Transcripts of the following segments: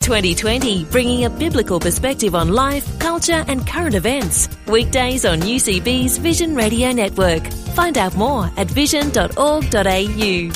2020, bringing a biblical perspective on life, culture, and current events. Weekdays on UCB's Vision Radio Network. Find out more at vision.org.au.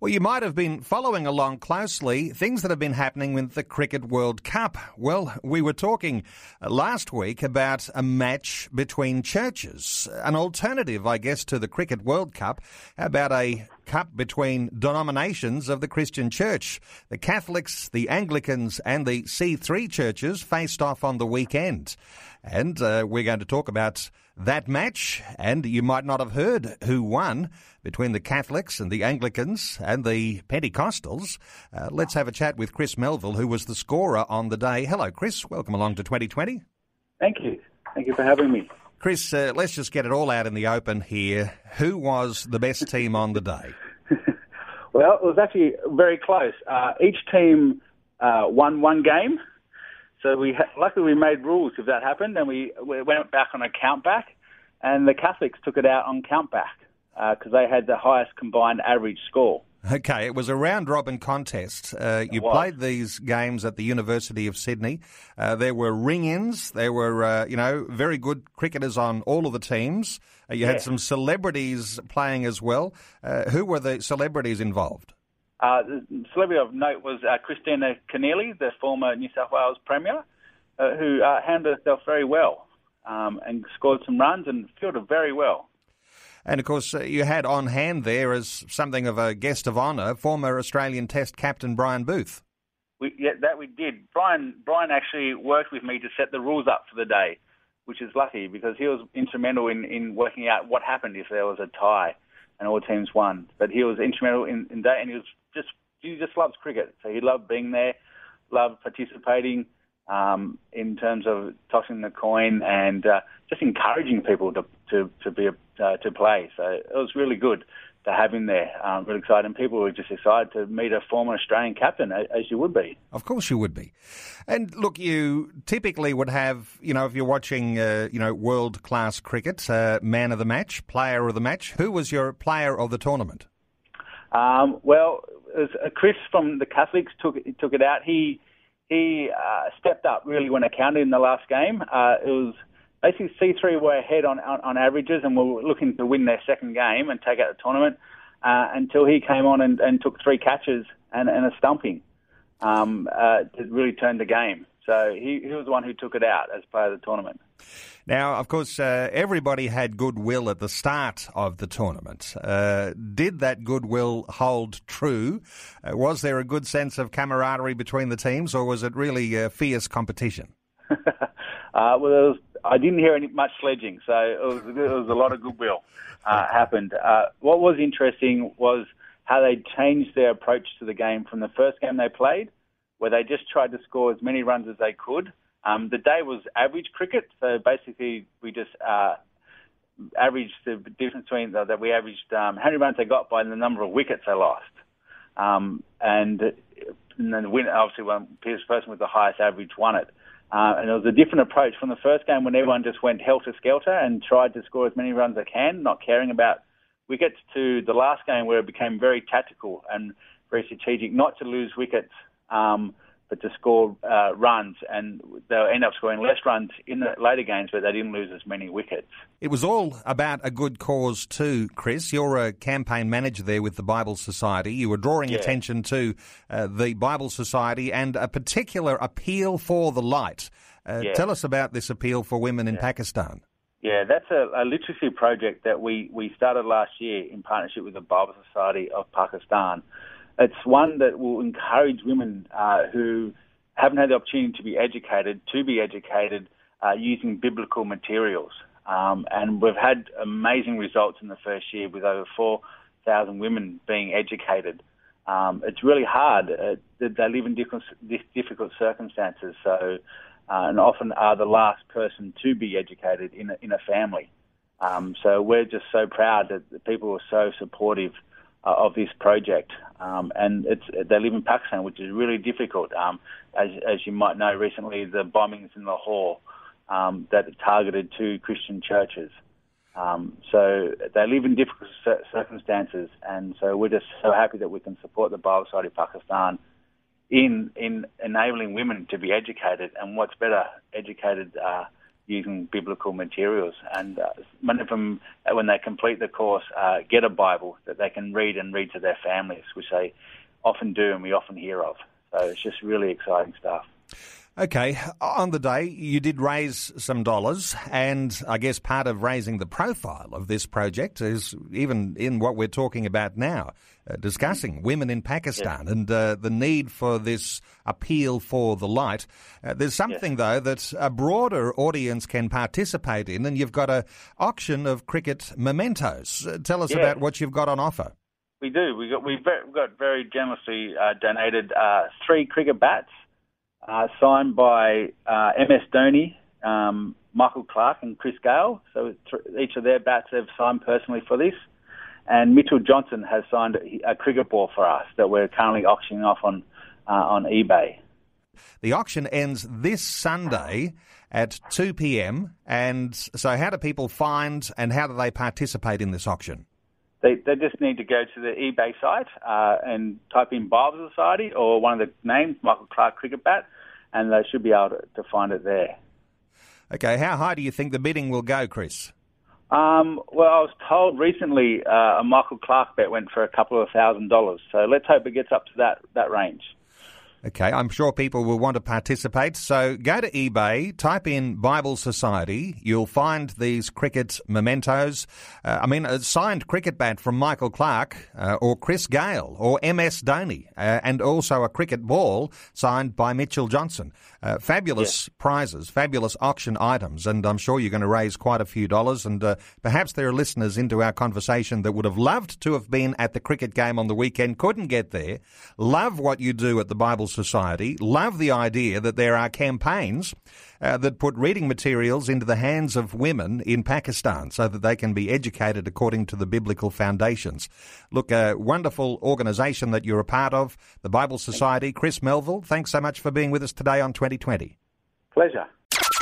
Well, you might have been following along closely things that have been happening with the Cricket World Cup. Well, we were talking last week about a match between churches, an alternative, I guess, to the Cricket World Cup, about a cup between denominations of the Christian Church. The Catholics, the Anglicans, and the C3 churches faced off on the weekend. And uh, we're going to talk about that match, and you might not have heard who won between the Catholics and the Anglicans and the Pentecostals. Uh, let's have a chat with Chris Melville, who was the scorer on the day. Hello, Chris. Welcome along to 2020. Thank you. Thank you for having me. Chris, uh, let's just get it all out in the open here. Who was the best team on the day? Well, it was actually very close. Uh, each team uh, won one game. So we ha- luckily we made rules if that happened, and we, we went back on a count back, and the Catholics took it out on count back because uh, they had the highest combined average score. Okay, it was a round robin contest. Uh, you played these games at the University of Sydney. Uh, there were ring ins. There were, uh, you know, very good cricketers on all of the teams. Uh, you yeah. had some celebrities playing as well. Uh, who were the celebrities involved? Uh, the celebrity of note was Kristina Keneally, the former New South Wales Premier, who handled herself very well um, and scored some runs and fielded very well. And of course, uh, you had on hand there as something of a guest of honour, former Australian Test captain Brian Booth. We, yeah, that we did. Brian Brian actually worked with me to set the rules up for the day, which is lucky because he was instrumental in, in working out what happened if there was a tie and all teams won. But he was instrumental in, in that, and he was just he just loves cricket, so he loved being there, loved participating um, in terms of tossing the coin and uh, just encouraging people to to to be uh, to play. So it was really good to have him there. Um, really excited, and people were just excited to meet a former Australian captain, as you would be. Of course, you would be. And look, you typically would have, you know, if you're watching, uh, you know, world class cricket, uh, man of the match, player of the match. Who was your player of the tournament? Um, well, uh, Chris from the Catholics took took it out. He he uh, stepped up really when it counted in the last game. Uh, it was basically C3 were ahead on, on, on averages and were looking to win their second game and take out the tournament uh, until he came on and, and took three catches and, and a stumping um, uh, to really turn the game. So he, he was the one who took it out as part of the tournament. Now, of course, uh, everybody had goodwill at the start of the tournament. Uh, did that goodwill hold true? Uh, was there a good sense of camaraderie between the teams, or was it really a fierce competition? Uh, well, was, I didn't hear any much sledging, so it was, it was a lot of goodwill uh, happened. Uh, what was interesting was how they changed their approach to the game from the first game they played, where they just tried to score as many runs as they could um, the day was average cricket, so basically we just uh, averaged the difference between the, that we averaged um, how many runs they got by the number of wickets they lost, um, and, and then the winner obviously one person with the highest average won it. Uh, and it was a different approach from the first game when everyone just went helter skelter and tried to score as many runs as they can, not caring about wickets, to the last game where it became very tactical and very strategic, not to lose wickets. Um, but to score uh, runs, and they'll end up scoring less runs in the later games, but they didn't lose as many wickets. It was all about a good cause too, Chris. You're a campaign manager there with the Bible Society. You were drawing yeah. attention to uh, the Bible Society and a particular appeal for the light. Uh, yeah. Tell us about this appeal for women in yeah. Pakistan. Yeah, that's a, a, literacy project that we, we started last year in partnership with the Bible Society of Pakistan. It's one that will encourage women uh, who haven't had the opportunity to be educated to be educated uh, using biblical materials. Um, and we've had amazing results in the first year with over 4,000 women being educated. Um, it's really hard. Uh, they live in different, difficult circumstances. So uh, and often are the last person to be educated in a, in a family. Um, so we're just so proud that the people are so supportive uh, of this project. Um, and they live in Pakistan, which is really difficult. Um, as, as you might know, recently the bombings in Lahore um, that targeted two Christian churches. Um, so they live in difficult circumstances, and so we're just so happy that we can support the Bible Society of Pakistan in in enabling women to be educated, and what's better, educated uh, using biblical materials. And uh, many of them, uh, when they complete the course, uh, get a Bible that they can read and read to their families, which they often do and we often hear of. So it's just really exciting stuff. Okay, on the day you did raise some dollars, and I guess part of raising the profile of this project is even in what we're talking about now, uh, discussing women in Pakistan and uh, the need for this appeal for the light. Uh, there's something though that a broader audience can participate in, and you've got a auction of cricket mementos. Uh, tell us about what you've got on offer. We do. We got we got very generously uh, donated uh, three cricket bats uh, signed by uh, MS Dhoni, um, Michael Clarke, and Chris Gayle. So each of their bats have signed personally for this. And Mitchell Johnson has signed a, a cricket ball for us that we're currently auctioning off on uh, on eBay. The auction ends this Sunday at 2 p.m. And so, how do people find and how do they participate in this auction? They, they just need to go to the eBay site uh, and type in Bible Society or one of the names, Michael Clarke Cricket Bat, and they should be able to, to find it there. Okay, how high do you think the bidding will go, Chris? Um, well, I was told recently uh, a Michael Clarke bet went for a couple of thousand dollars, so let's hope it gets up to that, that range. Okay, I'm sure people will want to participate. So go to eBay, type in Bible Society. You'll find these cricket mementos. Uh, I mean, a signed cricket bat from Michael Clarke uh, or Chris Gayle or MS Dhoni, uh, and also a cricket ball signed by Mitchell Johnson. Uh, fabulous prizes, fabulous auction items, and I'm sure you're going to raise quite a few dollars. And uh, perhaps there are listeners into our conversation that would have loved to have been at the cricket game on the weekend, couldn't get there. Love what you do at the Bible Society love the idea that there are campaigns uh, that put reading materials into the hands of women in Pakistan so that they can be educated according to the biblical foundations. Look, a wonderful organisation that you're a part of, the Bible Society. Chris Melville, thanks so much for being with us today on 2020. Pleasure.